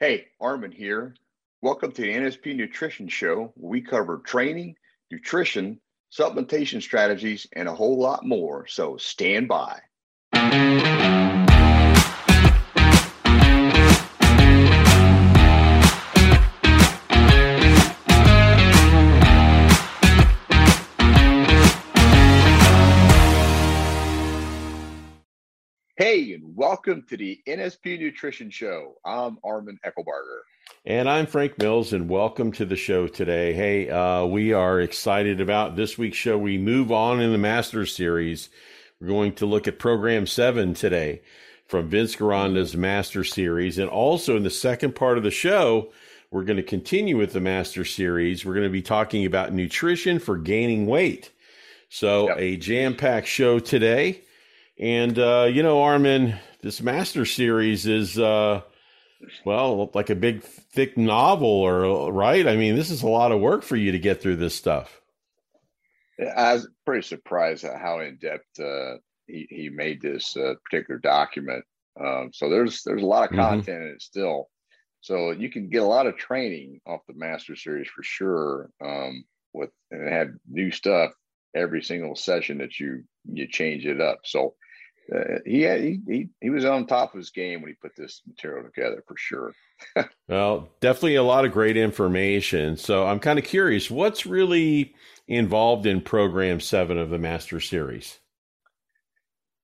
Hey, Arman here. Welcome to the NSP Nutrition Show, where we cover training, nutrition, supplementation strategies, and a whole lot more. So stand by. Welcome to the NSP Nutrition Show. I'm Arman Eckelbarger. And I'm Frank Mills, and welcome to the show today. Hey, uh, we are excited about this week's show. We move on in the Masters Series. We're going to look at Program 7 today from Vince Gironda's Master Series. And also in the second part of the show, we're going to continue with the Master Series. We're going to be talking about nutrition for gaining weight. So, yep. a jam packed show today. And uh, you know, Arman, this master series is uh, well, like a big thick novel, or right? I mean, this is a lot of work for you to get through this stuff. I was pretty surprised at how in depth uh, he he made this uh, particular document. Um, so there's there's a lot of mm-hmm. content mm-hmm. in it still. So you can get a lot of training off the master series for sure. Um, with and it had new stuff every single session that you you change it up. So uh, he, had, he he he was on top of his game when he put this material together for sure. well, definitely a lot of great information. So I'm kind of curious, what's really involved in Program Seven of the Master Series?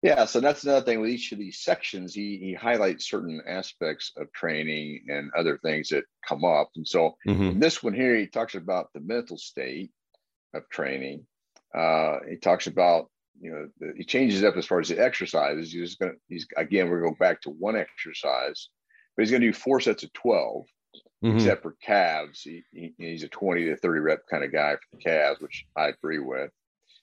Yeah, so that's another thing with each of these sections. He he highlights certain aspects of training and other things that come up. And so mm-hmm. this one here, he talks about the mental state of training. Uh, he talks about you know, he changes up as far as the exercises. He's going to, he's again, we're going back to one exercise, but he's going to do four sets of 12, mm-hmm. except for calves. He, he, he's a 20 to 30 rep kind of guy for the calves, which I agree with.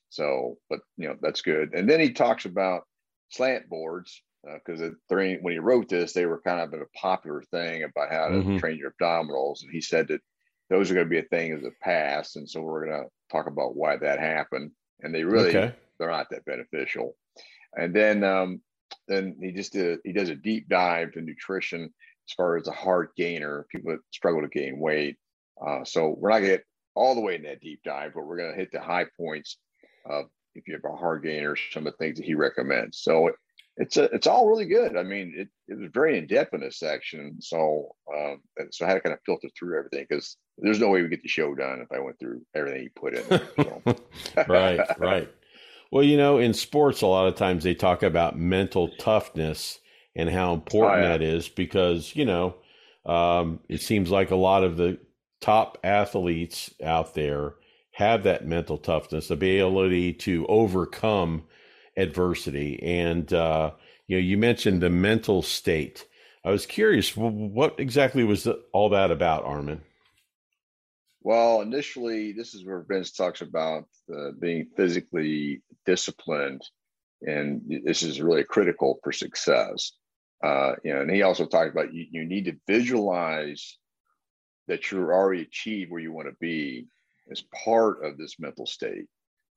So, but you know, that's good. And then he talks about slant boards because uh, when he wrote this, they were kind of a popular thing about how to mm-hmm. train your abdominals. And he said that those are going to be a thing of the past. And so we're going to talk about why that happened. And they really, okay they're not that beneficial. And then um, then he just did he does a deep dive to nutrition as far as a hard gainer, people that struggle to gain weight. Uh, so we're not gonna get all the way in that deep dive, but we're gonna hit the high points of if you have a hard gainer, some of the things that he recommends. So it, it's a, it's all really good. I mean, it, it was very in depth in this section. So um, so I had to kind of filter through everything because there's no way we get the show done if I went through everything he put in. There, so. right, right. Well, you know, in sports, a lot of times they talk about mental toughness and how important oh, yeah. that is because, you know, um, it seems like a lot of the top athletes out there have that mental toughness, the ability to overcome adversity. And, uh, you know, you mentioned the mental state. I was curious, what exactly was all that about, Arman? Well, initially, this is where Vince talks about uh, being physically disciplined, and this is really critical for success. Uh, you know, and he also talked about you, you need to visualize that you're already achieved where you want to be as part of this mental state.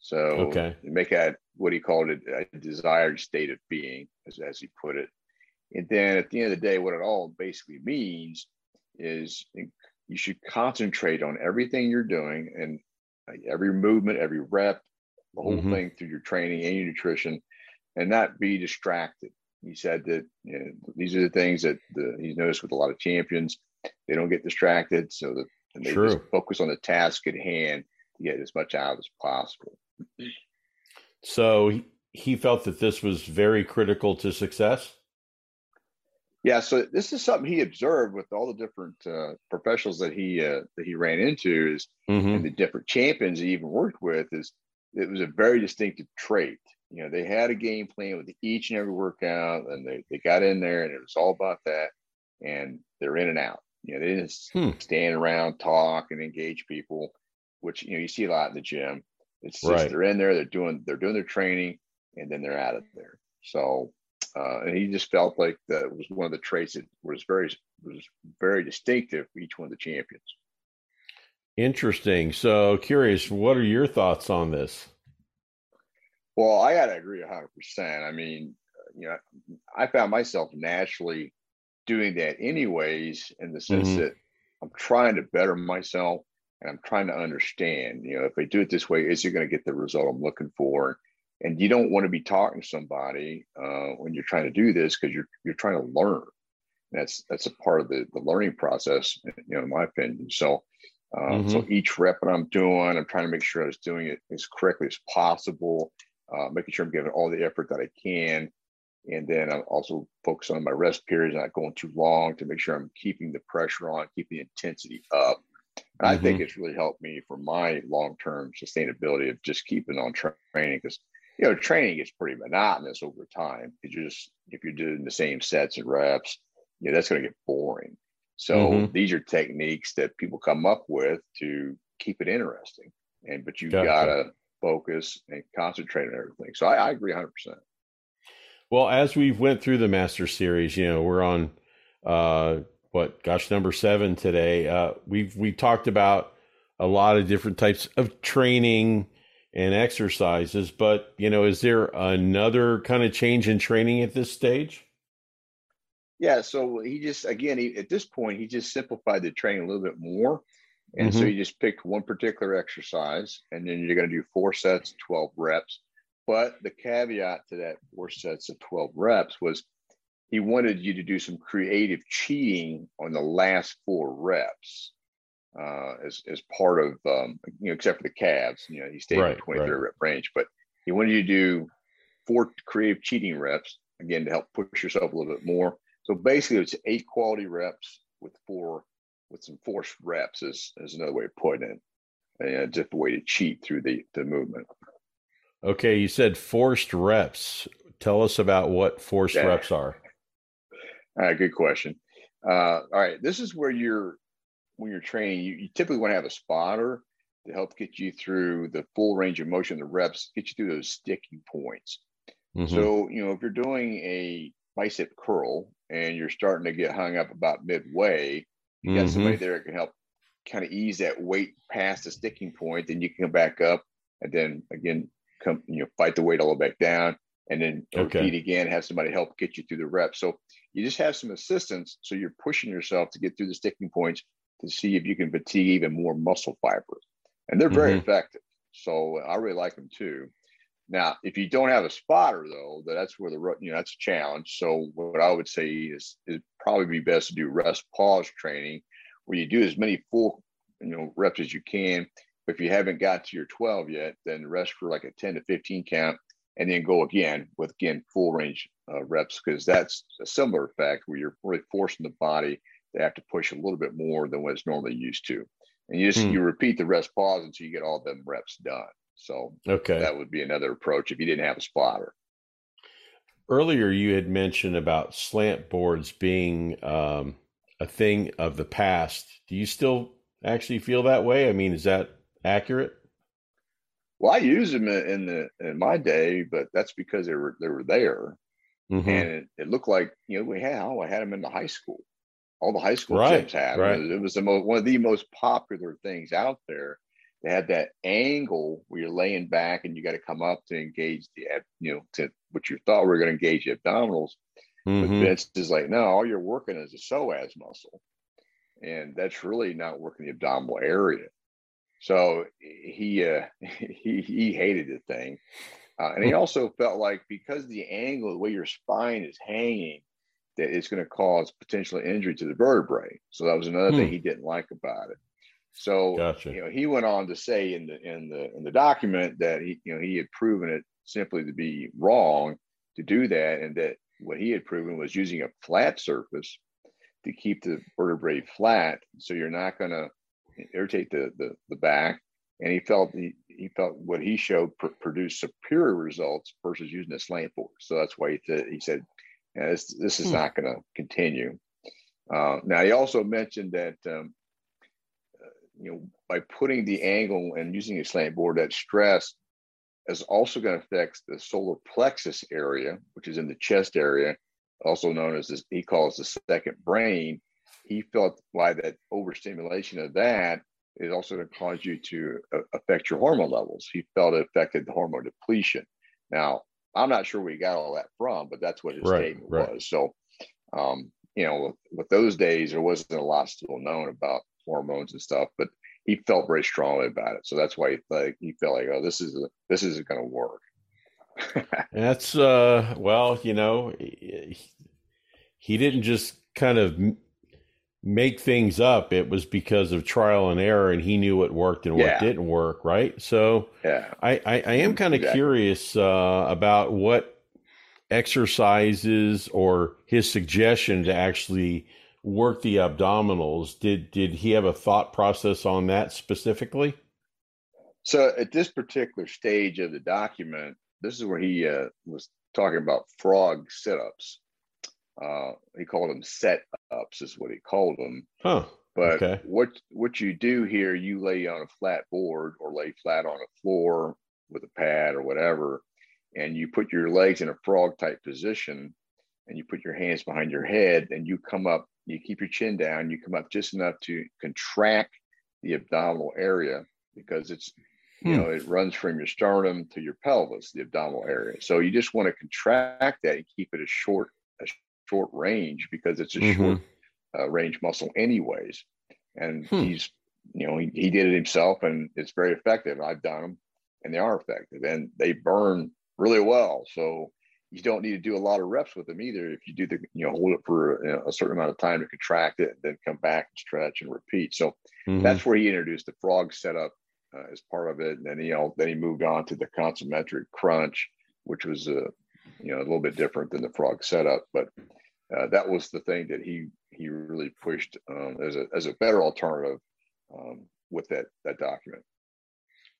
So okay. make that what he called it a desired state of being, as, as he put it. And then at the end of the day, what it all basically means is you should concentrate on everything you're doing and every movement, every rep, the whole mm-hmm. thing through your training and your nutrition, and not be distracted. He said that you know, these are the things that the, he's noticed with a lot of champions. They don't get distracted, so that and they True. just focus on the task at hand to get as much out as possible. So he felt that this was very critical to success. Yeah, so this is something he observed with all the different uh, professionals that he uh, that he ran into is mm-hmm. and the different champions he even worked with is it was a very distinctive trait. You know, they had a game plan with each and every workout, and they, they got in there, and it was all about that. And they're in and out. You know, they didn't hmm. stand around, talk, and engage people, which you know you see a lot in the gym. It's just they're in there, they're doing they're doing their training, and then they're out of there. So uh, and he just felt like that was one of the traits that was very was very distinctive for each one of the champions. Interesting. So curious, what are your thoughts on this? Well, I got to agree 100%. I mean, you know, I found myself naturally doing that anyways, in the sense mm-hmm. that I'm trying to better myself and I'm trying to understand, you know, if I do it this way, is it going to get the result I'm looking for? And you don't want to be talking to somebody uh, when you're trying to do this because you're you're trying to learn. That's that's a part of the, the learning process, you know, in my opinion. So, uh, mm-hmm. so each rep that I'm doing, I'm trying to make sure I was doing it as correctly as possible, uh, making sure I'm giving all the effort that I can, and then I'm also focusing on my rest periods, not going too long to make sure I'm keeping the pressure on, keeping the intensity up. And mm-hmm. I think mm-hmm. it's really helped me for my long term sustainability of just keeping on training because you know training is pretty monotonous over time. Because you just if you're doing the same sets and reps, you know that's going to get boring. So mm-hmm. these are techniques that people come up with to keep it interesting. And but you gotcha. gotta focus and concentrate on everything. So I, I agree 100. percent Well, as we've went through the Master Series, you know we're on uh, what gosh number seven today. Uh, we've we talked about a lot of different types of training and exercises, but you know, is there another kind of change in training at this stage? Yeah, so he just again he, at this point he just simplified the training a little bit more, and mm-hmm. so he just picked one particular exercise, and then you're going to do four sets, twelve reps. But the caveat to that four sets of twelve reps was he wanted you to do some creative cheating on the last four reps uh, as as part of um, you know except for the calves. You know, he stayed right, in the 23 right. rep range, but he wanted you to do four creative cheating reps again to help push yourself a little bit more. So basically, it's eight quality reps with four with some forced reps is is another way of putting it. And just a way to cheat through the the movement. Okay, you said forced reps. Tell us about what forced yeah. reps are. All right, good question. Uh, all right, this is where you're when you're training. You, you typically want to have a spotter to help get you through the full range of motion, the reps, get you through those sticking points. Mm-hmm. So you know if you're doing a bicep curl and you're starting to get hung up about midway, you mm-hmm. got somebody there that can help kind of ease that weight past the sticking point. Then you can come back up and then again come you know fight the weight all the way back down and then okay. repeat again. Have somebody help get you through the reps. So you just have some assistance. So you're pushing yourself to get through the sticking points to see if you can fatigue even more muscle fibers. And they're very mm-hmm. effective. So I really like them too. Now, if you don't have a spotter though, that's where the you know that's a challenge. So what I would say is it probably be best to do rest pause training, where you do as many full you know reps as you can. But if you haven't got to your 12 yet, then rest for like a 10 to 15 count, and then go again with again full range uh, reps because that's a similar effect where you're really forcing the body to have to push a little bit more than what it's normally used to. And you just hmm. you repeat the rest pause until you get all them reps done. So okay, that would be another approach if you didn't have a spotter. Earlier, you had mentioned about slant boards being um, a thing of the past. Do you still actually feel that way? I mean, is that accurate? Well, I used them in the in my day, but that's because they were they were there. Mm-hmm. And it, it, looked like you know we had I had them in the high school. All the high school right, gyms had right. It was the most one of the most popular things out there. They had that angle where you're laying back and you got to come up to engage the you know to what you thought we were going to engage the abdominals. Mm-hmm. But Vince is like, no, all you're working is a psoas muscle, and that's really not working the abdominal area. So he uh, he he hated the thing. Uh, and he hmm. also felt like because the angle, the way your spine is hanging, that it's going to cause potential injury to the vertebrae. So that was another hmm. thing he didn't like about it. So gotcha. you know, he went on to say in the in the in the document that he you know he had proven it simply to be wrong to do that, and that what he had proven was using a flat surface to keep the vertebrae flat, so you're not going to irritate the, the the back and he felt he, he felt what he showed pr- produced superior results versus using a slant board. So that's why he, th- he said, yeah, this, this is hmm. not going to continue. Uh, now, he also mentioned that, um, uh, you know, by putting the angle and using a slant board, that stress is also going to affect the solar plexus area, which is in the chest area, also known as this, he calls the second brain. He felt why that overstimulation of that is also going to cause you to uh, affect your hormone levels. He felt it affected the hormone depletion. Now, I'm not sure where he got all that from, but that's what his right, statement right. was. So, um, you know, with, with those days, there wasn't a lot still known about hormones and stuff, but he felt very strongly about it. So that's why he like he felt like, oh, this is a, this isn't going to work. that's uh, well, you know, he, he didn't just kind of make things up. It was because of trial and error, and he knew what worked and what yeah. didn't work, right? So, yeah, I I, I am kind of exactly. curious uh, about what exercises or his suggestion to actually work the abdominals. Did did he have a thought process on that specifically? So at this particular stage of the document, this is where he uh, was talking about frog sit-ups. Uh, he called them set ups, is what he called them. Huh. But okay. what what you do here, you lay on a flat board or lay flat on a floor with a pad or whatever, and you put your legs in a frog type position, and you put your hands behind your head, and you come up. You keep your chin down. You come up just enough to contract the abdominal area because it's you hmm. know it runs from your sternum to your pelvis, the abdominal area. So you just want to contract that and keep it as short a short range because it's a mm-hmm. short uh, range muscle anyways. And hmm. he's, you know, he, he did it himself and it's very effective. I've done them and they are effective and they burn really well. So you don't need to do a lot of reps with them either. If you do the, you know, hold it for you know, a certain amount of time to contract it, and then come back and stretch and repeat. So mm-hmm. that's where he introduced the frog setup uh, as part of it. And then, you know, then he moved on to the concentric crunch, which was a, you know, a little bit different than the frog setup, but uh, that was the thing that he he really pushed um, as a as a better alternative um, with that that document.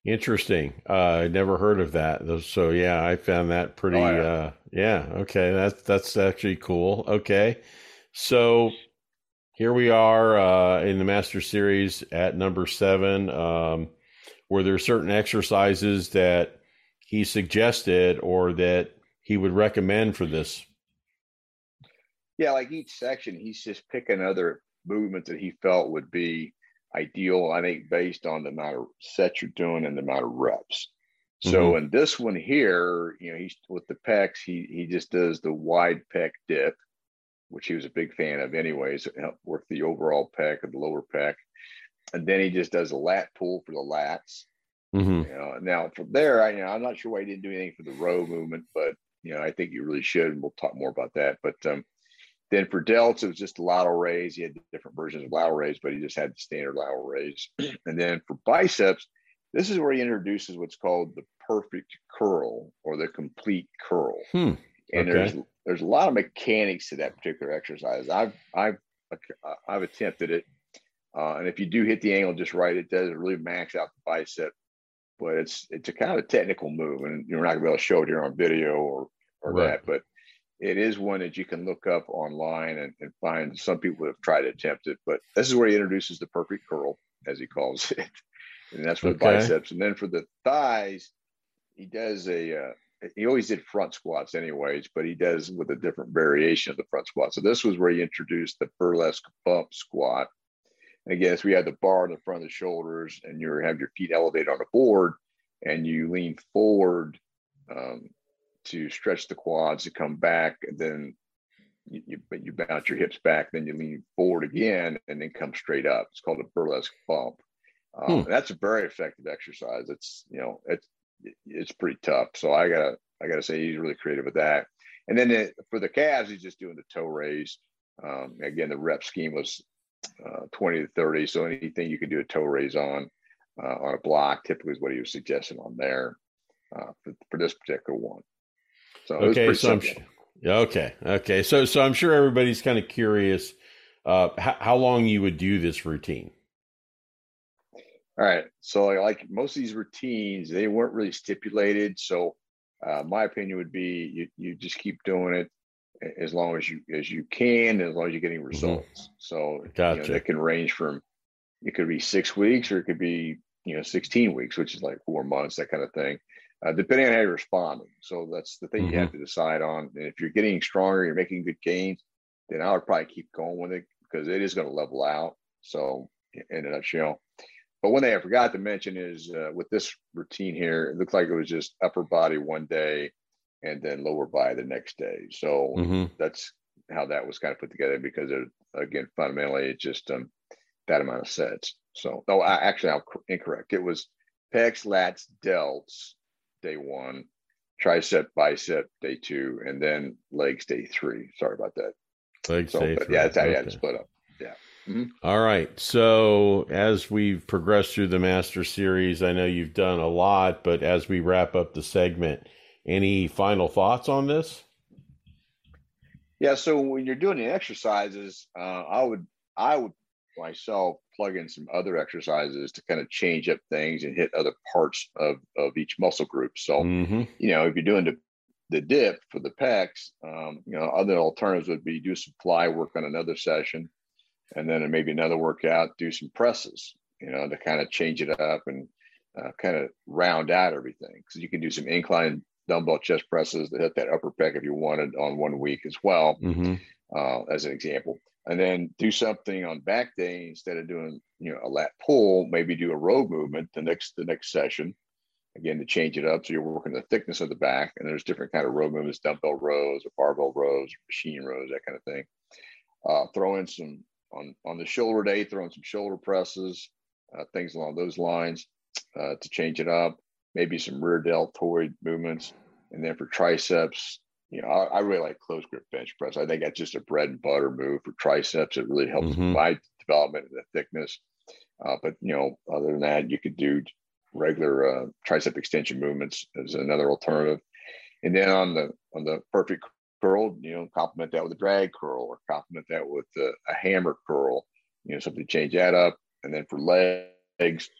Interesting. Uh, I never heard of that. So yeah, I found that pretty. Oh, yeah. Uh, yeah. Okay. That's that's actually cool. Okay. So here we are uh, in the master series at number seven. Um, were there certain exercises that he suggested or that he would recommend for this yeah, like each section, he's just picking other movements that he felt would be ideal. I think based on the amount of sets you're doing and the amount of reps. So mm-hmm. in this one here, you know, he's with the pecs, he he just does the wide pec dip, which he was a big fan of anyways. help Work the overall pec and the lower pec, and then he just does a lat pull for the lats. Mm-hmm. You know, now from there, I you know I'm not sure why he didn't do anything for the row movement, but you know I think you really should, and we'll talk more about that. But um, then for delts, it was just lateral raise. He had different versions of lateral raise, but he just had the standard lateral raise. and then for biceps, this is where he introduces what's called the perfect curl or the complete curl. Hmm. And okay. there's there's a lot of mechanics to that particular exercise. I've I've I've attempted it, uh, and if you do hit the angle just right, it does really max out the bicep. But it's it's a kind of a technical move, and you're not gonna be able to show it here on video or or right. that. But it is one that you can look up online and, and find some people have tried to attempt it, but this is where he introduces the perfect curl, as he calls it. And that's for okay. the biceps. And then for the thighs, he does a, uh, he always did front squats anyways, but he does with a different variation of the front squat. So this was where he introduced the burlesque bump squat. And again, so we had the bar in the front of the shoulders and you have your feet elevated on a board and you lean forward um, to stretch the quads to come back, and then you, you, you bounce your hips back, then you lean forward again, and then come straight up. It's called a burlesque bump. Um, hmm. That's a very effective exercise. It's you know it's it's pretty tough. So I gotta I gotta say he's really creative with that. And then it, for the calves, he's just doing the toe raise. Um, again, the rep scheme was uh, 20 to 30. So anything you could do a toe raise on uh, on a block typically is what he was suggesting on there uh, for, for this particular one. So okay, so I'm, okay, okay. So so I'm sure everybody's kind of curious uh, how, how long you would do this routine. All right. So like most of these routines, they weren't really stipulated. So uh, my opinion would be you, you just keep doing it as long as you as you can, as long as you're getting mm-hmm. results. Mm-hmm. So gotcha. you know, that can range from it could be six weeks or it could be you know 16 weeks, which is like four months, that kind of thing uh, depending on how you're responding. So that's the thing mm-hmm. you have mm-hmm. to decide on. And if you're getting stronger, you're making good gains, then I would probably keep going with it because it is going to level out. So in a nutshell. But one thing I forgot to mention is uh, with this routine here, it looked like it was just upper body one day and then lower body the next day. So mm-hmm. that's how that was kind of put together because it, again, fundamentally, it's just um, that amount of sets. So, no, I actually I'm incorrect. It was pecs, lats, delts, day one, tricep, bicep, day two, and then legs, day three. Sorry about that. Legs, so, day three. Yeah, that's how okay. you had to split up. Yeah. Mm-hmm. All right. So as we've progressed through the Master Series, I know you've done a lot, but as we wrap up the segment, any final thoughts on this? Yeah. So when you're doing the exercises, uh, I would I would myself plug in some other exercises to kind of change up things and hit other parts of, of each muscle group. So, mm-hmm. you know, if you're doing the, the dip for the pecs, um, you know, other alternatives would be do some fly work on another session and then maybe another workout, do some presses, you know, to kind of change it up and uh, kind of round out everything. Because you can do some incline dumbbell chest presses to hit that upper pec if you wanted on one week as well, mm-hmm. uh, as an example. And then do something on back day instead of doing, you know, a lat pull, maybe do a row movement the next the next session. Again, to change it up. So you're working the thickness of the back, and there's different kind of row movements, dumbbell rows or barbell rows, machine rows, that kind of thing. Uh, throw in some on on the shoulder day, throwing some shoulder presses, uh, things along those lines uh, to change it up. Maybe some rear deltoid movements, and then for triceps, you know, I, I, really like close grip bench press. I think that's just a bread and butter move for triceps. It really helps mm-hmm. my development and the thickness. Uh, but you know, other than that, you could do regular uh, tricep extension movements as another alternative. And then on the on the perfect curl, you know, complement that with a drag curl or complement that with a, a hammer curl, you know, something to change that up. And then for legs,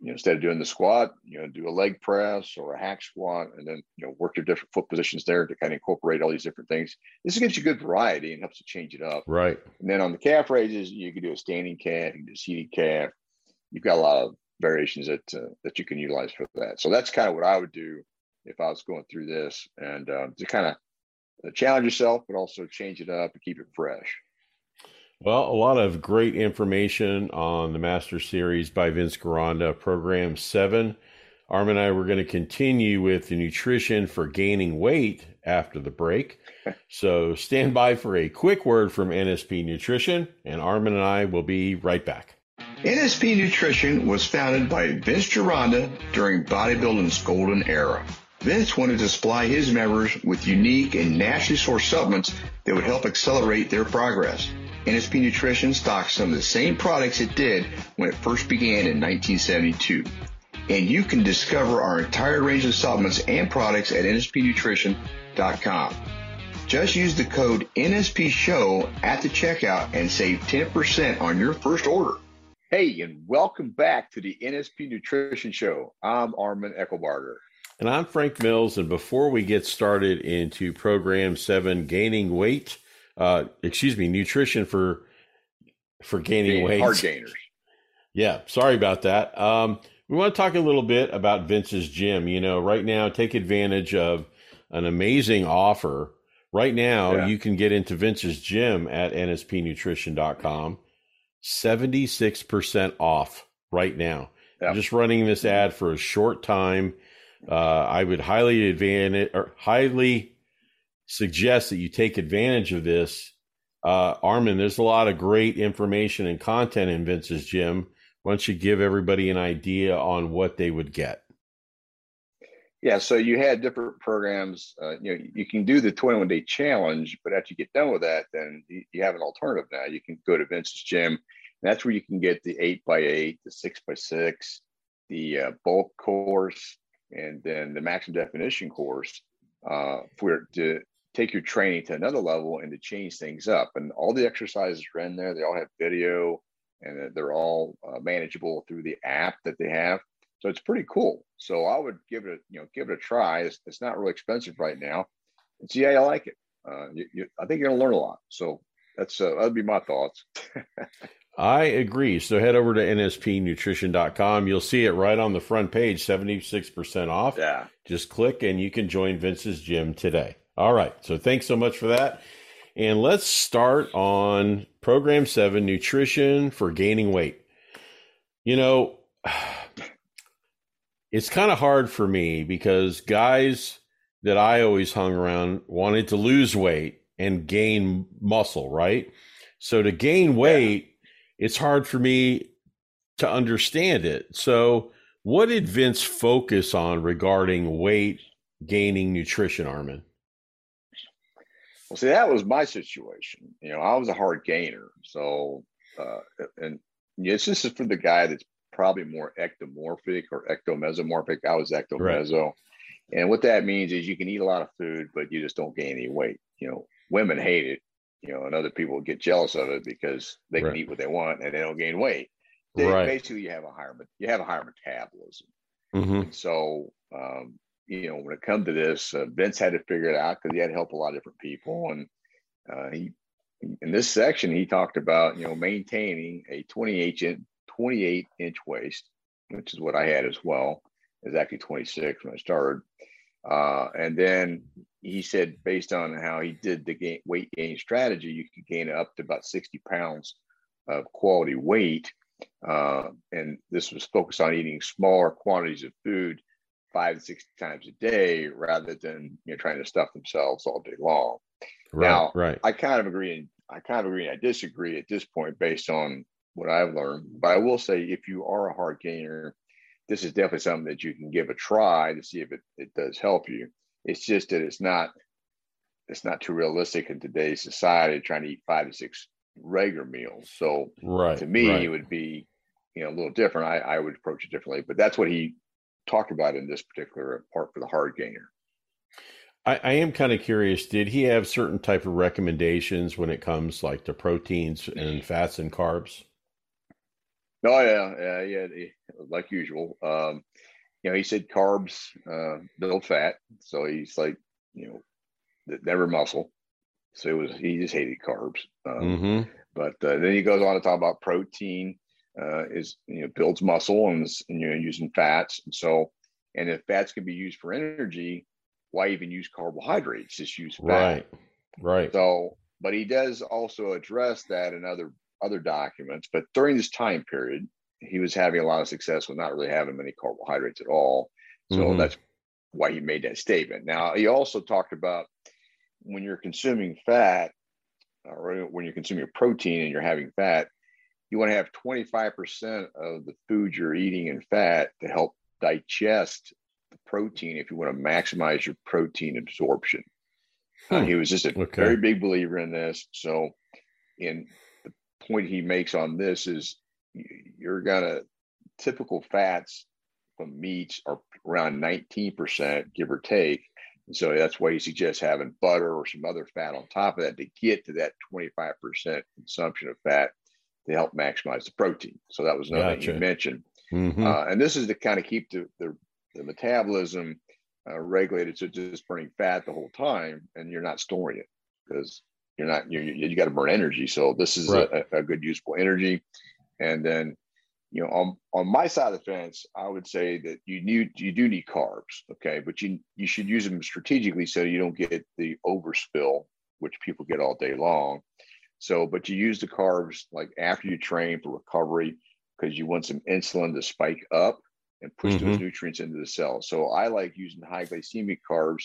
you know, instead of doing the squat, you know, do a leg press or a hack squat, and then you know work your different foot positions there to kind of incorporate all these different things. This gives you good variety and helps to change it up. Right. And then on the calf raises, you can do a standing calf, you can do a seated calf. You've got a lot of variations that uh, that you can utilize for that. So that's kind of what I would do if I was going through this, and uh, to kind of uh, challenge yourself, but also change it up and keep it fresh. Well, a lot of great information on the Master Series by Vince Gironda, Program 7. Arm and I were going to continue with the nutrition for gaining weight after the break. so stand by for a quick word from NSP Nutrition, and Arman and I will be right back. NSP Nutrition was founded by Vince Gironda during bodybuilding's golden era. Vince wanted to supply his members with unique and nationally sourced supplements that would help accelerate their progress. NSP Nutrition stocks some of the same products it did when it first began in 1972. And you can discover our entire range of supplements and products at nspnutrition.com. Just use the code NSP Show at the checkout and save 10% on your first order. Hey, and welcome back to the NSP Nutrition Show. I'm Arman Eckelbarger. And I'm Frank Mills. And before we get started into program seven, gaining weight, uh, excuse me, nutrition for for gaining weight. Hard gainers. Yeah, sorry about that. Um, we want to talk a little bit about Vince's Gym. You know, right now, take advantage of an amazing offer. Right now, yeah. you can get into Vince's Gym at nspnutrition.com. 76% off right now. Yeah. I'm just running this ad for a short time. Uh, I would highly advantage or highly suggest that you take advantage of this. Uh, Arman, there's a lot of great information and content in Vince's gym. Why don't you give everybody an idea on what they would get? Yeah, so you had different programs. Uh, you know, you can do the 21 day challenge, but after you get done with that, then you, have an alternative now. You can go to Vince's gym. that's where you can get the eight by eight, the six by six, the uh, bulk course, and then the maximum definition course uh, for to take your training to another level and to change things up. And all the exercises are in there. They all have video and they're all uh, manageable through the app that they have. So it's pretty cool. So I would give it, a, you know, give it a try. It's, it's not really expensive right now, and see how you like it. Uh, you, you, I think you're gonna learn a lot. So that's uh, that'd be my thoughts. I agree. So head over to nspnutrition.com. You'll see it right on the front page, 76% off. Yeah. Just click and you can join Vince's gym today. All right. So thanks so much for that. And let's start on program seven nutrition for gaining weight. You know, it's kind of hard for me because guys that I always hung around wanted to lose weight and gain muscle, right? So to gain weight, yeah. it's hard for me to understand it. So what did Vince focus on regarding weight gaining nutrition, Arman? Well, see, that was my situation. You know, I was a hard gainer. So, uh, and yes, this is for the guy that's probably more ectomorphic or ectomesomorphic. I was ectomeso. Right. And what that means is you can eat a lot of food, but you just don't gain any weight. You know, women hate it, you know, and other people get jealous of it because they can eat what they want and they don't gain weight. They, right. Basically, you have a higher, you have a higher metabolism. Mm-hmm. So, um, you know, when it comes to this, uh, Vince had to figure it out because he had to help a lot of different people. And uh, he, in this section, he talked about, you know, maintaining a 28 inch, 28 inch waist, which is what I had as well. Was actually 26 when I started. Uh, and then he said, based on how he did the gain, weight gain strategy, you could gain up to about 60 pounds of quality weight. Uh, and this was focused on eating smaller quantities of food five to six times a day rather than you know trying to stuff themselves all day long. Right, now, right. I kind of agree and I kind of agree and I disagree at this point based on what I've learned. But I will say if you are a hard gainer, this is definitely something that you can give a try to see if it, it does help you. It's just that it's not it's not too realistic in today's society trying to eat five to six regular meals. So right, to me, right. it would be you know a little different. I, I would approach it differently, but that's what he talked about in this particular part for the hard gainer. I, I am kind of curious. Did he have certain type of recommendations when it comes like to proteins and fats and carbs? Oh yeah, yeah, yeah. Like usual, um, you know, he said carbs uh, build fat, so he's like, you know, never muscle. So it was he just hated carbs. Um, mm-hmm. But uh, then he goes on to talk about protein uh, is you know builds muscle and, and you know using fats. And so and if fats can be used for energy why even use carbohydrates? Just use fat. Right. Right. So but he does also address that in other other documents. But during this time period he was having a lot of success with not really having many carbohydrates at all. So mm-hmm. that's why he made that statement. Now he also talked about when you're consuming fat or when you're consuming your protein and you're having fat you want to have 25% of the food you're eating in fat to help digest the protein if you want to maximize your protein absorption. Hmm. Uh, he was just a okay. very big believer in this. So, in the point he makes on this is you're gonna typical fats from meats are around 19%, give or take. And so that's why he suggests having butter or some other fat on top of that to get to that 25% consumption of fat to help maximize the protein. So that was another gotcha. thing you mentioned. Mm-hmm. Uh, and this is to kind of keep the, the, the metabolism uh, regulated so just burning fat the whole time and you're not storing it because you're not, you you got to burn energy. So this is right. a, a, good useful energy. And then, you know, on, on my side of the fence, I would say that you need, you do need carbs. Okay. But you, you should use them strategically so you don't get the overspill, which people get all day long. So, but you use the carbs like after you train for recovery because you want some insulin to spike up and push mm-hmm. those nutrients into the cell. So I like using high glycemic carbs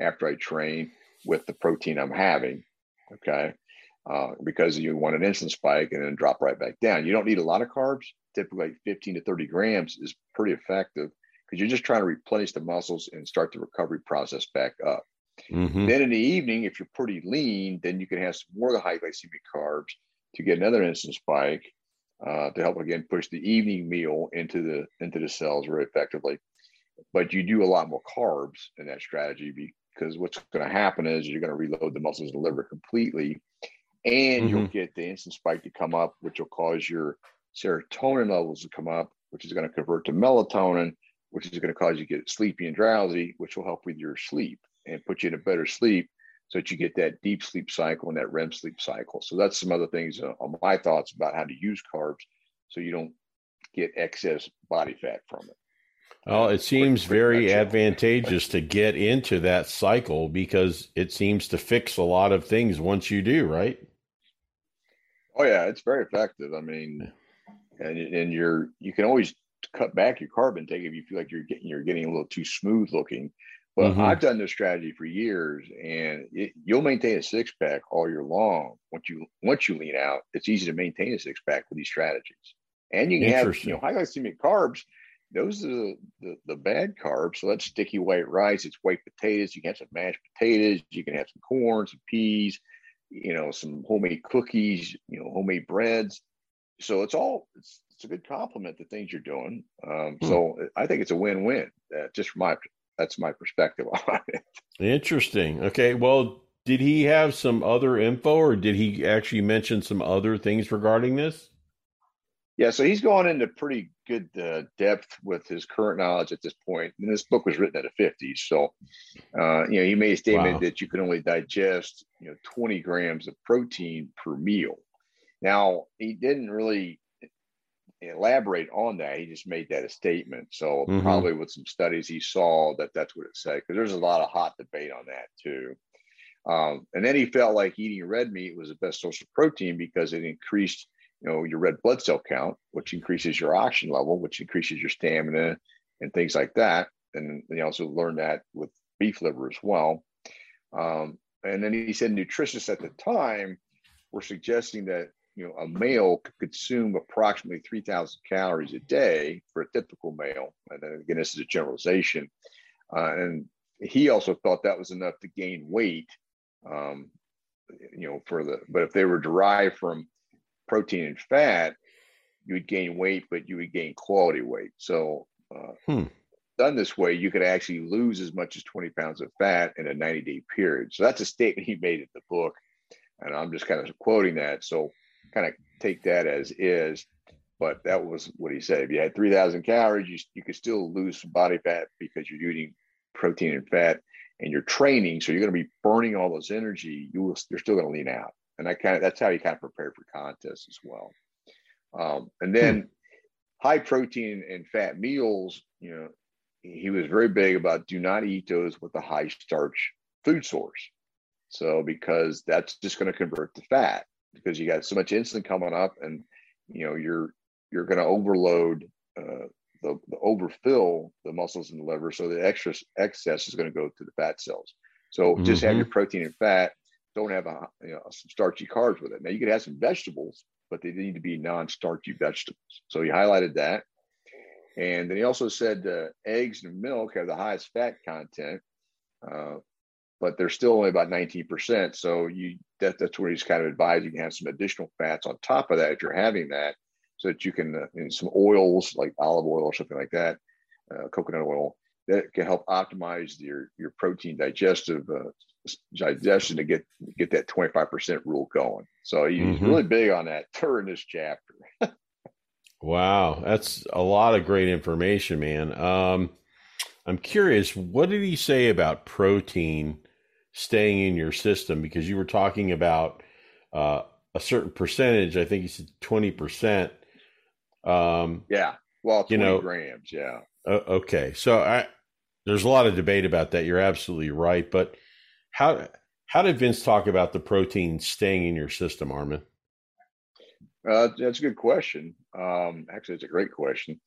after I train with the protein I'm having. Okay. Uh, because you want an insulin spike and then drop right back down. You don't need a lot of carbs. Typically, like 15 to 30 grams is pretty effective because you're just trying to replenish the muscles and start the recovery process back up. Mm-hmm. Then in the evening, if you're pretty lean, then you can have some more of the high glycemic carbs to get another insulin spike uh, to help again push the evening meal into the into the cells very effectively. But you do a lot more carbs in that strategy because what's going to happen is you're going to reload the muscles and the liver completely, and mm-hmm. you'll get the insulin spike to come up, which will cause your serotonin levels to come up, which is going to convert to melatonin, which is going to cause you to get sleepy and drowsy, which will help with your sleep and put you in a better sleep so that you get that deep sleep cycle and that REM sleep cycle. So that's some other things uh, on my thoughts about how to use carbs so you don't get excess body fat from it. Well, it seems very advantageous to get into that cycle because it seems to fix a lot of things once you do, right? Oh yeah, it's very effective. I mean, and and you're you can always cut back your carb intake if you feel like you're getting you're getting a little too smooth looking But mm-hmm. I've done this strategy for years, and it, you'll maintain a six pack all year long. Once you once you lean out, it's easy to maintain a six pack with these strategies. And you can have you know high glycemic carbs. Those are the, the, the bad carbs. So that's sticky white rice. It's white potatoes. You can have some mashed potatoes. You can have some corn, some peas. You know, some homemade cookies. You know, homemade breads. So it's all it's, it's a good compliment to things you're doing. Um, hmm. So I think it's a win-win. Uh, just from my that's my perspective on it. Interesting. Okay. Well, did he have some other info, or did he actually mention some other things regarding this? Yeah, so he's going into pretty good uh, depth with his current knowledge at this point. And this book was written in the 50s. So, uh, you know, he made a statement wow. that you can only digest, you know, 20 grams of protein per meal. Now, he didn't really elaborate on that. He just made that a statement. So mm-hmm. probably with some studies he saw that that's what it said because there's a lot of hot debate on that too. Um, and then he felt like eating red meat was the best source of protein because it increased, you know, your red blood cell count, which increases your oxygen level, which increases your stamina and things like that. And he also learned that with beef liver as well. Um, and then he said nutritionists at the time were suggesting that you know, a male could consume approximately 3,000 calories a day for a typical male. And then again, this is a generalization. Uh, and he also thought that was enough to gain weight, um, you know, for the, but if they were derived from protein and fat, you would gain weight, but you would gain quality weight. So, uh, hmm. done this way, you could actually lose as much as 20 pounds of fat in a 90 day period. So that's a statement he made in the book. And I'm just kind of quoting that. So, kind of take that as is. But that was what he said. If you had 3,000 calories, you, you could still lose some body fat because you're eating protein and fat and you're training. So you're going to be burning all this energy. You will, you're still going to lean out. And I kind of, that's how you kind of prepare for contests as well. Um, and then hmm. high protein and fat meals, you know, he was very big about do not eat those with a high starch food source. So because that's just going to convert to fat because you got so much insulin coming up and you know you're you're going to overload uh, the, the, overfill the muscles in the liver so the extra excess is going to go to the fat cells so mm-hmm. just have your mm-hmm. protein and fat don't have a you know some starchy carbs with it now you could have some vegetables but they need to be non-starchy vegetables so he highlighted that and then he also said uh, eggs and milk have the highest fat content uh, but they're still only about 19%. So you that, that's where he's kind of advising you can have some additional fats on top of that if you're having that, so that you can uh, some oils like olive oil or something like that, uh, coconut oil that can help optimize your your protein digestive uh, digestion to get get that 25% rule going. So he's mm-hmm. really big on that during this chapter. wow, that's a lot of great information, man. Um, I'm curious, what did he say about protein staying in your system because you were talking about uh, a certain percentage. I think you said twenty percent. Um, yeah, well, you know, grams. Yeah. Uh, okay, so I there's a lot of debate about that. You're absolutely right, but how how did Vince talk about the protein staying in your system, Arman? Uh, that's a good question. Um, actually, it's a great question.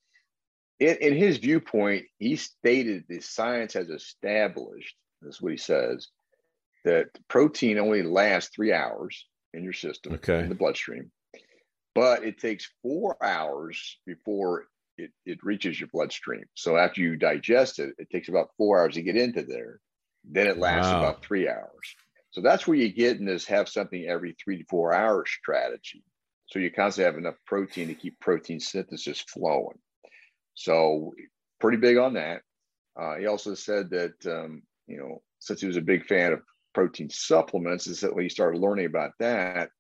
In, in his viewpoint, he stated the science has established. That's what he says that protein only lasts three hours in your system, okay. in the bloodstream, but it takes four hours before it, it reaches your bloodstream. So after you digest it, it takes about four hours to get into there. Then it lasts wow. about three hours. So that's where you get in this have something every three to four hours strategy. So you constantly have enough protein to keep protein synthesis flowing. So pretty big on that. Uh, he also said that um, you know since he was a big fan of protein supplements is that when he started learning about that,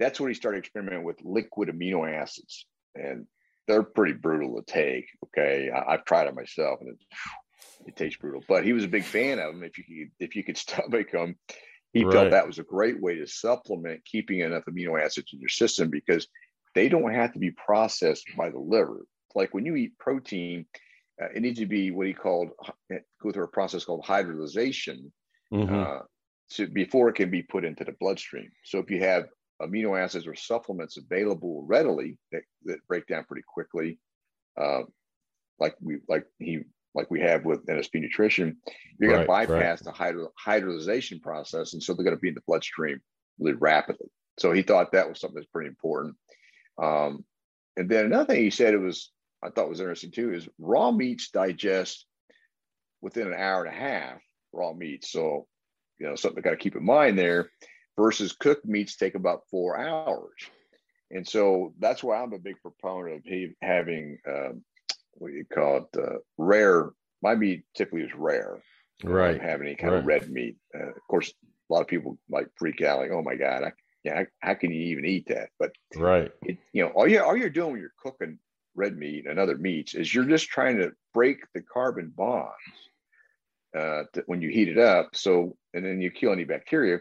that's when he started experimenting with liquid amino acids. And they're pretty brutal to take. Okay. I, have tried it myself and it, it, tastes brutal, but he was a big fan of them. If you could, if you could stomach them, he right. felt that was a great way to supplement keeping enough amino acids in your system because they don't have to be processed by the liver. Like when you eat protein, uh, it needs to be what he called go through a process called hydrolyzation. Mm-hmm. Uh, to before it can be put into the bloodstream. So if you have amino acids or supplements available readily that, that break down pretty quickly, uh, like we like he like we have with NSP nutrition, you're going right, to bypass right. the hydro, hydrolyzation process, and so they're going to be in the bloodstream really rapidly. So he thought that was something that's pretty important. Um, and then another thing he said it was I thought was interesting too is raw meats digest within an hour and a half. Raw meats, so you know something to kind of keep in mind there. Versus cooked meats take about four hours, and so that's why I'm a big proponent of having um, what do you call it uh, rare. My meat typically is rare. Right. have any kind right. of red meat. Uh, of course, a lot of people like freak out, like, "Oh my god, I, yeah, how can you even eat that?" But right, it, you know, all you all you're doing when you're cooking red meat and other meats is you're just trying to break the carbon bonds uh, to, when you heat it up. So, and then you kill any bacteria,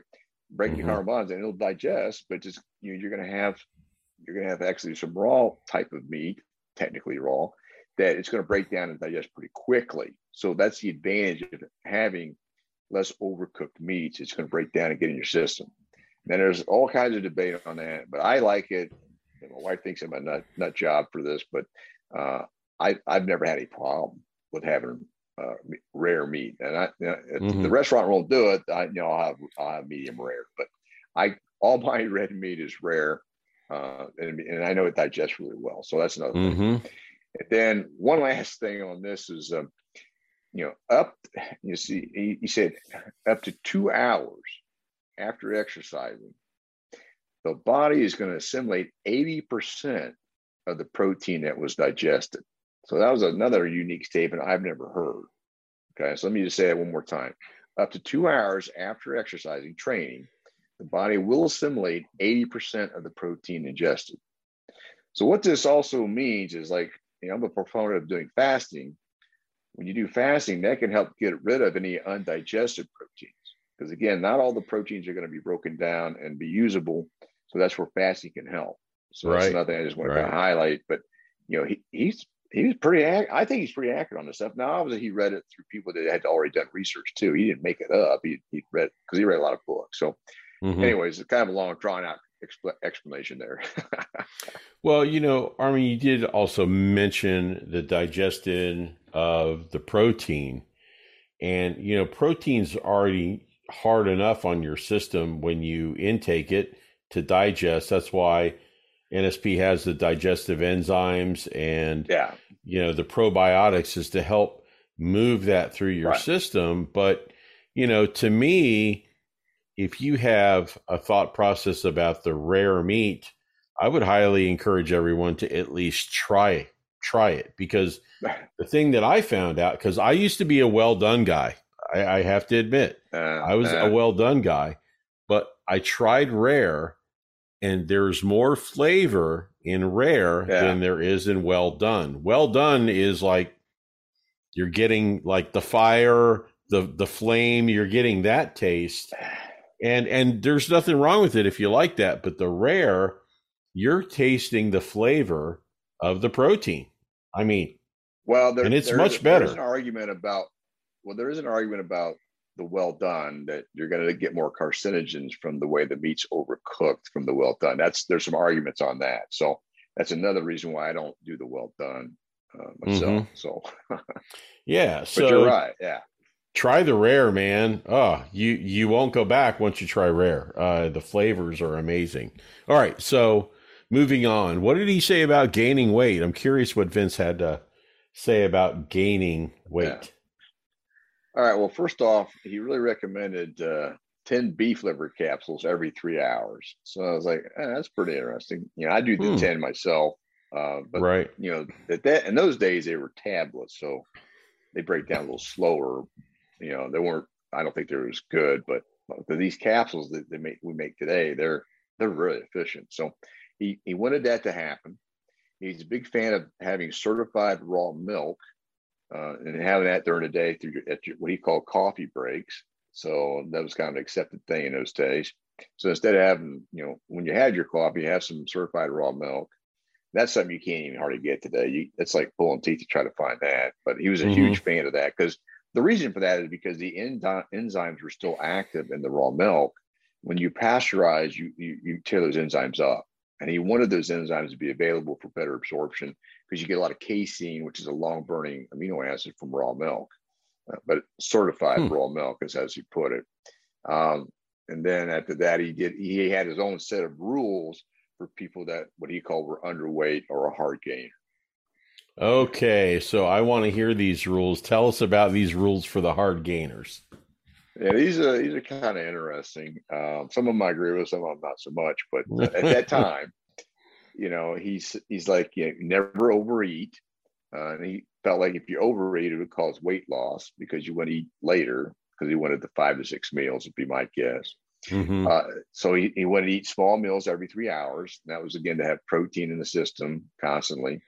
break mm-hmm. carbon bonds, and it'll digest. But just you, you're going to have you're going to have actually some raw type of meat, technically raw, that it's going to break down and digest pretty quickly. So that's the advantage of having less overcooked meats. It's going to break down and get in your system. And there's all kinds of debate on that, but I like it my wife thinks I'm a nut, nut job for this, but uh, I, I've never had a problem with having uh, rare meat. And I, you know, mm-hmm. the restaurant won't do it, I, you know, I'll have, I'll have medium rare, but I, all my red meat is rare. Uh, and, and I know it digests really well. So that's another mm-hmm. thing. And then one last thing on this is, um, you know, up, you see, he, he said up to two hours after exercising, the body is going to assimilate 80% of the protein that was digested. So that was another unique statement I've never heard. Okay, so let me just say it one more time. Up to two hours after exercising, training, the body will assimilate 80% of the protein ingested. So what this also means is like, you know, I'm a proponent of doing fasting. When you do fasting, that can help get rid of any undigested proteins. Because again, not all the proteins are going to be broken down and be usable so that's where fasting can help. So right. that's nothing I just wanted right. to highlight. But you know, he, he's he's pretty. Ac- I think he's pretty accurate on this stuff. Now, obviously, he read it through people that had already done research too. He didn't make it up. He he read because he read a lot of books. So, mm-hmm. anyways, it's kind of a long, drawn out expl- explanation there. well, you know, Arman, you did also mention the digestion of the protein, and you know, protein's already hard enough on your system when you intake it to digest. That's why NSP has the digestive enzymes and yeah. You know the probiotics is to help move that through your right. system. But you know, to me, if you have a thought process about the rare meat, I would highly encourage everyone to at least try try it because the thing that I found out because I used to be a well done guy. I, I have to admit, uh, I was uh, a well done guy, but I tried rare and there's more flavor in rare yeah. than there is in well done. Well done is like you're getting like the fire, the the flame, you're getting that taste. And and there's nothing wrong with it if you like that, but the rare you're tasting the flavor of the protein. I mean, well, there, and it's much better. There's an argument about well, there is an argument about the well done that you're going to get more carcinogens from the way the meat's overcooked from the well done. That's there's some arguments on that. So that's another reason why I don't do the well done uh, myself. Mm-hmm. So yeah, so you're right. Yeah, try the rare, man. Oh, you you won't go back once you try rare. Uh, the flavors are amazing. All right, so moving on. What did he say about gaining weight? I'm curious what Vince had to say about gaining weight. Yeah. All right. Well, first off, he really recommended uh, 10 beef liver capsules every three hours. So I was like, eh, that's pretty interesting. You know, I do the hmm. 10 myself. Uh, but, right. you know, that, that in those days they were tablets. So they break down a little slower. You know, they weren't, I don't think they were as good, but, but these capsules that they make, we make today, they're, they're really efficient. So he, he wanted that to happen. He's a big fan of having certified raw milk uh, and having that during the day through your, at your, what he called coffee breaks. So that was kind of an accepted thing in those days. So instead of having, you know, when you had your coffee, you have some certified raw milk. That's something you can't even hardly get today. You, it's like pulling teeth to try to find that. But he was a mm-hmm. huge fan of that because the reason for that is because the enzy- enzymes were still active in the raw milk. When you pasteurize, you, you, you tear those enzymes up And he wanted those enzymes to be available for better absorption because you get a lot of casein, which is a long burning amino acid from raw milk, uh, but certified hmm. raw milk is as he put it. Um, and then after that, he did he had his own set of rules for people that what he called were underweight or a hard gainer. Okay, so I want to hear these rules. Tell us about these rules for the hard gainers. Yeah, these are these are kind of interesting. Um, some of them I agree with, some of them not so much. But at that time, you know, he's he's like, you know, never overeat. Uh, and he felt like if you overeat, it would cause weight loss because you want to eat later because he wanted the five to six meals, would be my guess. Mm-hmm. Uh, so he, he wanted to eat small meals every three hours. And that was again to have protein in the system constantly.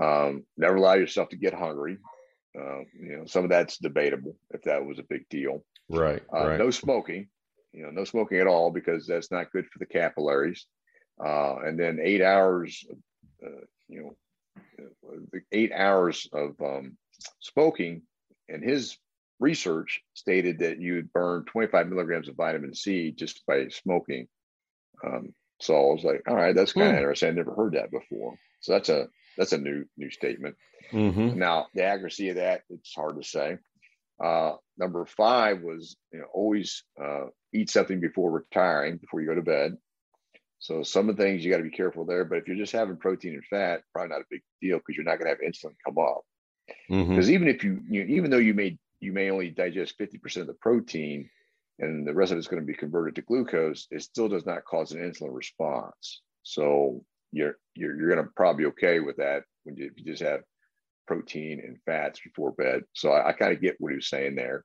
Um, never allow yourself to get hungry. Uh, you know, some of that's debatable if that was a big deal. Right, uh, right. No smoking. You know, no smoking at all because that's not good for the capillaries. Uh, and then eight hours, uh, you know, eight hours of um, smoking, and his research stated that you'd burn 25 milligrams of vitamin C just by smoking. Um, so I was like, all right, that's kind of mm. interesting. I never heard that before. So that's a that's a new new statement. Mm-hmm. Now the accuracy of that it's hard to say. Uh, number five was you know always uh, eat something before retiring before you go to bed. So some of the things you got to be careful there. But if you're just having protein and fat, probably not a big deal because you're not going to have insulin come up. Because mm-hmm. even if you, you even though you may you may only digest 50% of the protein and the rest of it's going to be converted to glucose, it still does not cause an insulin response. So you're you're, you're going to probably be okay with that when you, you just have protein and fats before bed. So I, I kind of get what he was saying there.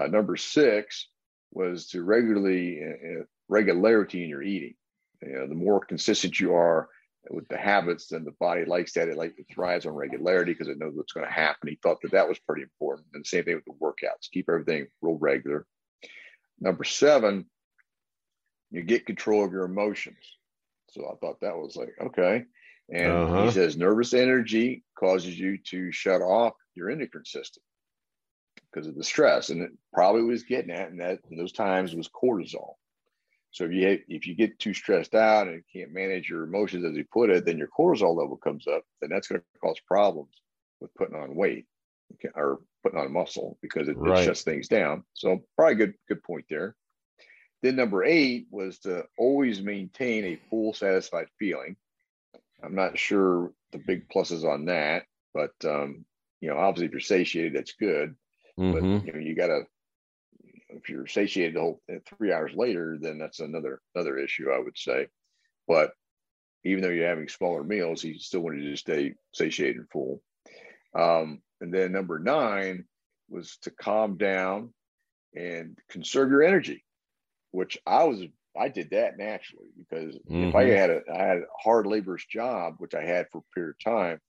Uh, number six was to regularly uh, uh, regularity in your eating. You know, the more consistent you are with the habits, then the body likes that. It like it thrives on regularity because it knows what's going to happen. He thought that that was pretty important. And the same thing with the workouts. Keep everything real regular. Number seven, you get control of your emotions. So I thought that was like, okay. And uh-huh. he says nervous energy causes you to shut off your endocrine system because of the stress. And it probably was getting at, and that in those times was cortisol. So if you if you get too stressed out and can't manage your emotions, as you put it, then your cortisol level comes up. Then that's going to cause problems with putting on weight or putting on muscle because it, right. it shuts things down. So probably good good point there. Then number eight was to always maintain a full satisfied feeling. I'm not sure the big pluses on that, but um, you know, obviously if you're satiated, that's good. Mm-hmm. But you know, you gotta if you're satiated the whole three hours later, then that's another another issue, I would say. But even though you're having smaller meals, you still wanted to stay satiated and full. Um, and then number nine was to calm down and conserve your energy which I was I did that naturally because mm-hmm. if I mm-hmm. had a I had a hard laborious job, which I had for a period of time,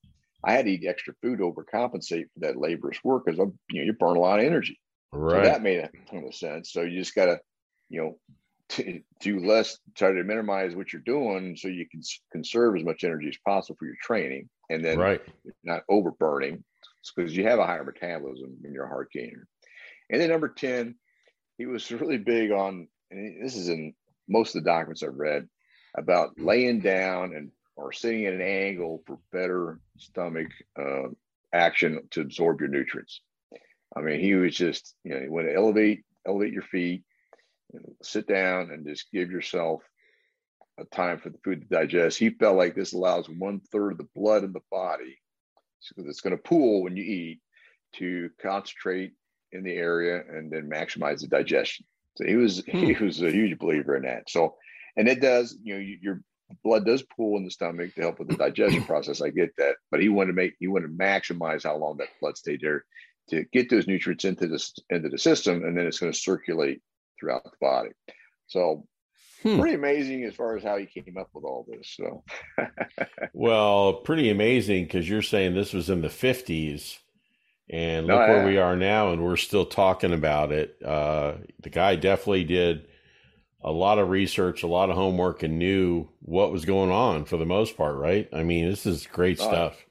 I had to eat extra food to overcompensate for that laborious work because I'm you know you burn a lot of energy. Right. So that made a ton of sense. So you just gotta, you know, t- do less, try to minimize what you're doing so you can conserve as much energy as possible for your training, and then right. not overburning because you have a higher metabolism when you're a hard gainer. And then number ten, he was really big on and this is in most of the documents I've read about laying down and or sitting at an angle for better stomach uh, action to absorb your nutrients. I mean, he was just, you know, you want to elevate, elevate your feet, sit down and just give yourself a time for the food to digest. He felt like this allows one third of the blood in the body, because it's going to pool when you eat, to concentrate in the area and then maximize the digestion. So he was hmm. he was a huge believer in that. So, and it does, you know, your blood does pool in the stomach to help with the digestion process. I get that, but he wanted to make he wanted to maximize how long that blood stayed there to get those nutrients into the into the system, and then it's going to circulate throughout the body. So. Hmm. Pretty amazing as far as how he came up with all this. So, well, pretty amazing because you're saying this was in the 50s and look where we are now, and we're still talking about it. Uh, the guy definitely did a lot of research, a lot of homework, and knew what was going on for the most part, right? I mean, this is great oh, stuff.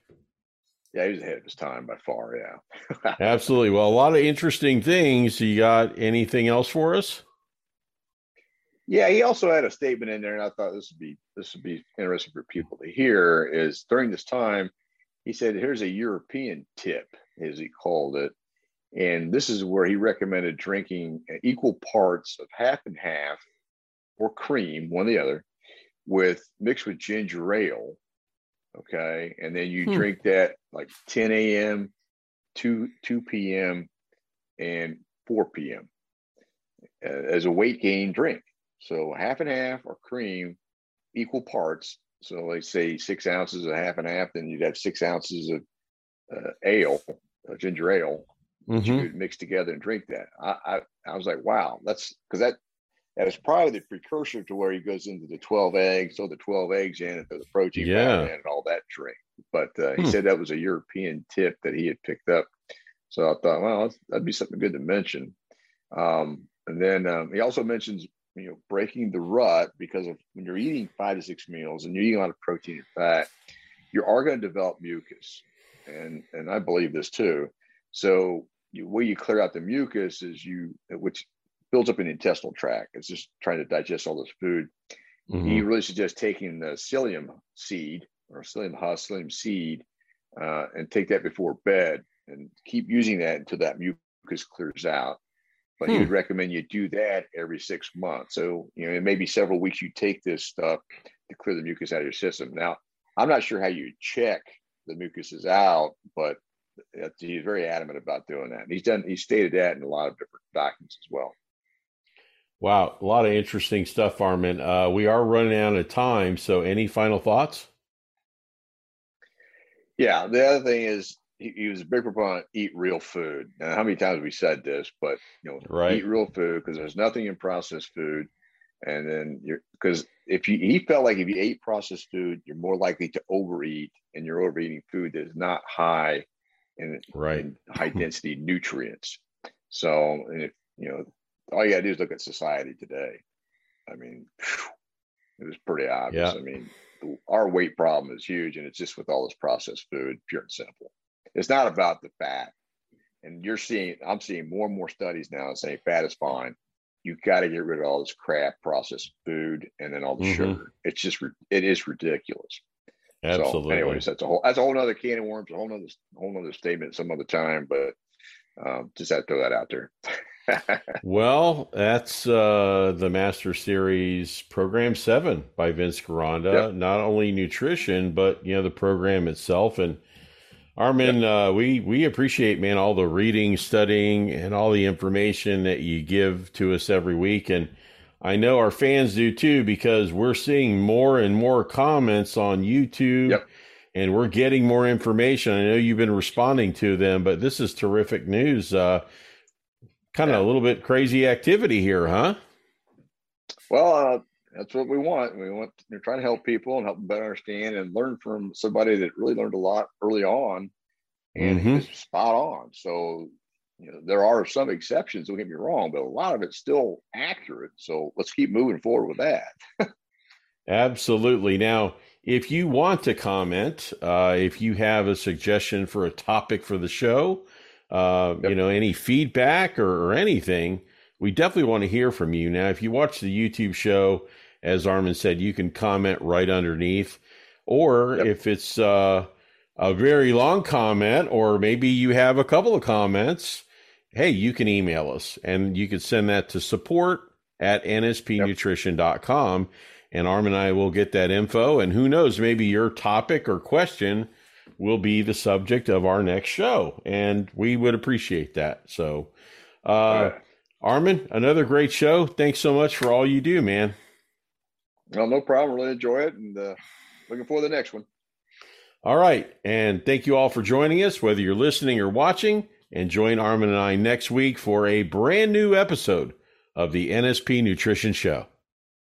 Yeah, he was ahead of his time by far. Yeah. Absolutely. Well, a lot of interesting things. You got anything else for us? Yeah, he also had a statement in there, and I thought this would be this would be interesting for people to hear. Is during this time, he said, "Here's a European tip," as he called it, and this is where he recommended drinking equal parts of half and half, or cream, one or the other, with mixed with ginger ale. Okay, and then you hmm. drink that like 10 a.m., 2 2 p.m., and 4 p.m. Uh, as a weight gain drink. So half and half or cream, equal parts. So they say six ounces of half and half, then you'd have six ounces of uh, ale, uh, ginger ale, mm-hmm. you could mix together and drink that. I, I, I was like, wow, that's because that that is probably the precursor to where he goes into the 12 eggs, so the 12 eggs in and the protein yeah. and all that drink. But uh, he hmm. said that was a European tip that he had picked up. So I thought, well, that'd be something good to mention. Um, and then um, he also mentions, you know, breaking the rut because of when you're eating five to six meals and you're eating a lot of protein and fat, you are going to develop mucus, and and I believe this too. So you, way you clear out the mucus is you, which builds up in the intestinal tract. It's just trying to digest all this food. Mm-hmm. He really suggests taking the psyllium seed or psyllium husk, psyllium seed, uh, and take that before bed and keep using that until that mucus clears out. But hmm. he would recommend you do that every six months. So, you know, it may be several weeks you take this stuff to clear the mucus out of your system. Now, I'm not sure how you check the mucus is out, but he's very adamant about doing that. And he's done, he stated that in a lot of different documents as well. Wow, a lot of interesting stuff, Arman. Uh, we are running out of time, so any final thoughts? Yeah, the other thing is he, he was a big proponent eat real food. Now, how many times we said this, but you know, right. eat real food because there's nothing in processed food. And then you're because if you he felt like if you ate processed food, you're more likely to overeat, and you're overeating food that is not high in, right. in high density nutrients. So, and if you know, all you gotta do is look at society today. I mean, it was pretty obvious. Yeah. I mean, our weight problem is huge, and it's just with all this processed food, pure and simple. It's not about the fat. And you're seeing, I'm seeing more and more studies now saying fat is fine. You've got to get rid of all this crap, processed food, and then all the mm-hmm. sugar. It's just, it is ridiculous. Absolutely. So, anyways, that's a whole that's a whole other can of worms, a whole other whole other statement some other time. But um, just had to throw that out there. well, that's uh, the Master Series Program Seven by Vince Gironda. Yep. Not only nutrition, but you know the program itself. And Arman, yep. uh, we we appreciate man all the reading, studying, and all the information that you give to us every week. And I know our fans do too because we're seeing more and more comments on YouTube yep. and we're getting more information. I know you've been responding to them, but this is terrific news. Uh, kind of yeah. a little bit crazy activity here, huh? Well, uh, that's what we want. We want we're trying to help people and help them better understand and learn from somebody that really learned a lot early on and mm-hmm. spot on. So you know, there are some exceptions, don't get me wrong, but a lot of it's still accurate. So let's keep moving forward with that. Absolutely. Now, if you want to comment, uh, if you have a suggestion for a topic for the show, uh, yep. you know, any feedback or, or, anything, we definitely want to hear from you. Now, if you watch the YouTube show, as Arman said, you can comment right underneath. Or yep. if it's uh, a very long comment, or maybe you have a couple of comments, hey, you can email us and you can send that to support at nspnutrition.com. And Arm and I will get that info. And who knows, maybe your topic or question will be the subject of our next show. And we would appreciate that. So, uh, right. Arman, another great show. Thanks so much for all you do, man. Well, no problem. Really enjoy it. And uh, looking for the next one. All right. And thank you all for joining us, whether you're listening or watching and join Arman and I next week for a brand new episode of the NSP Nutrition Show.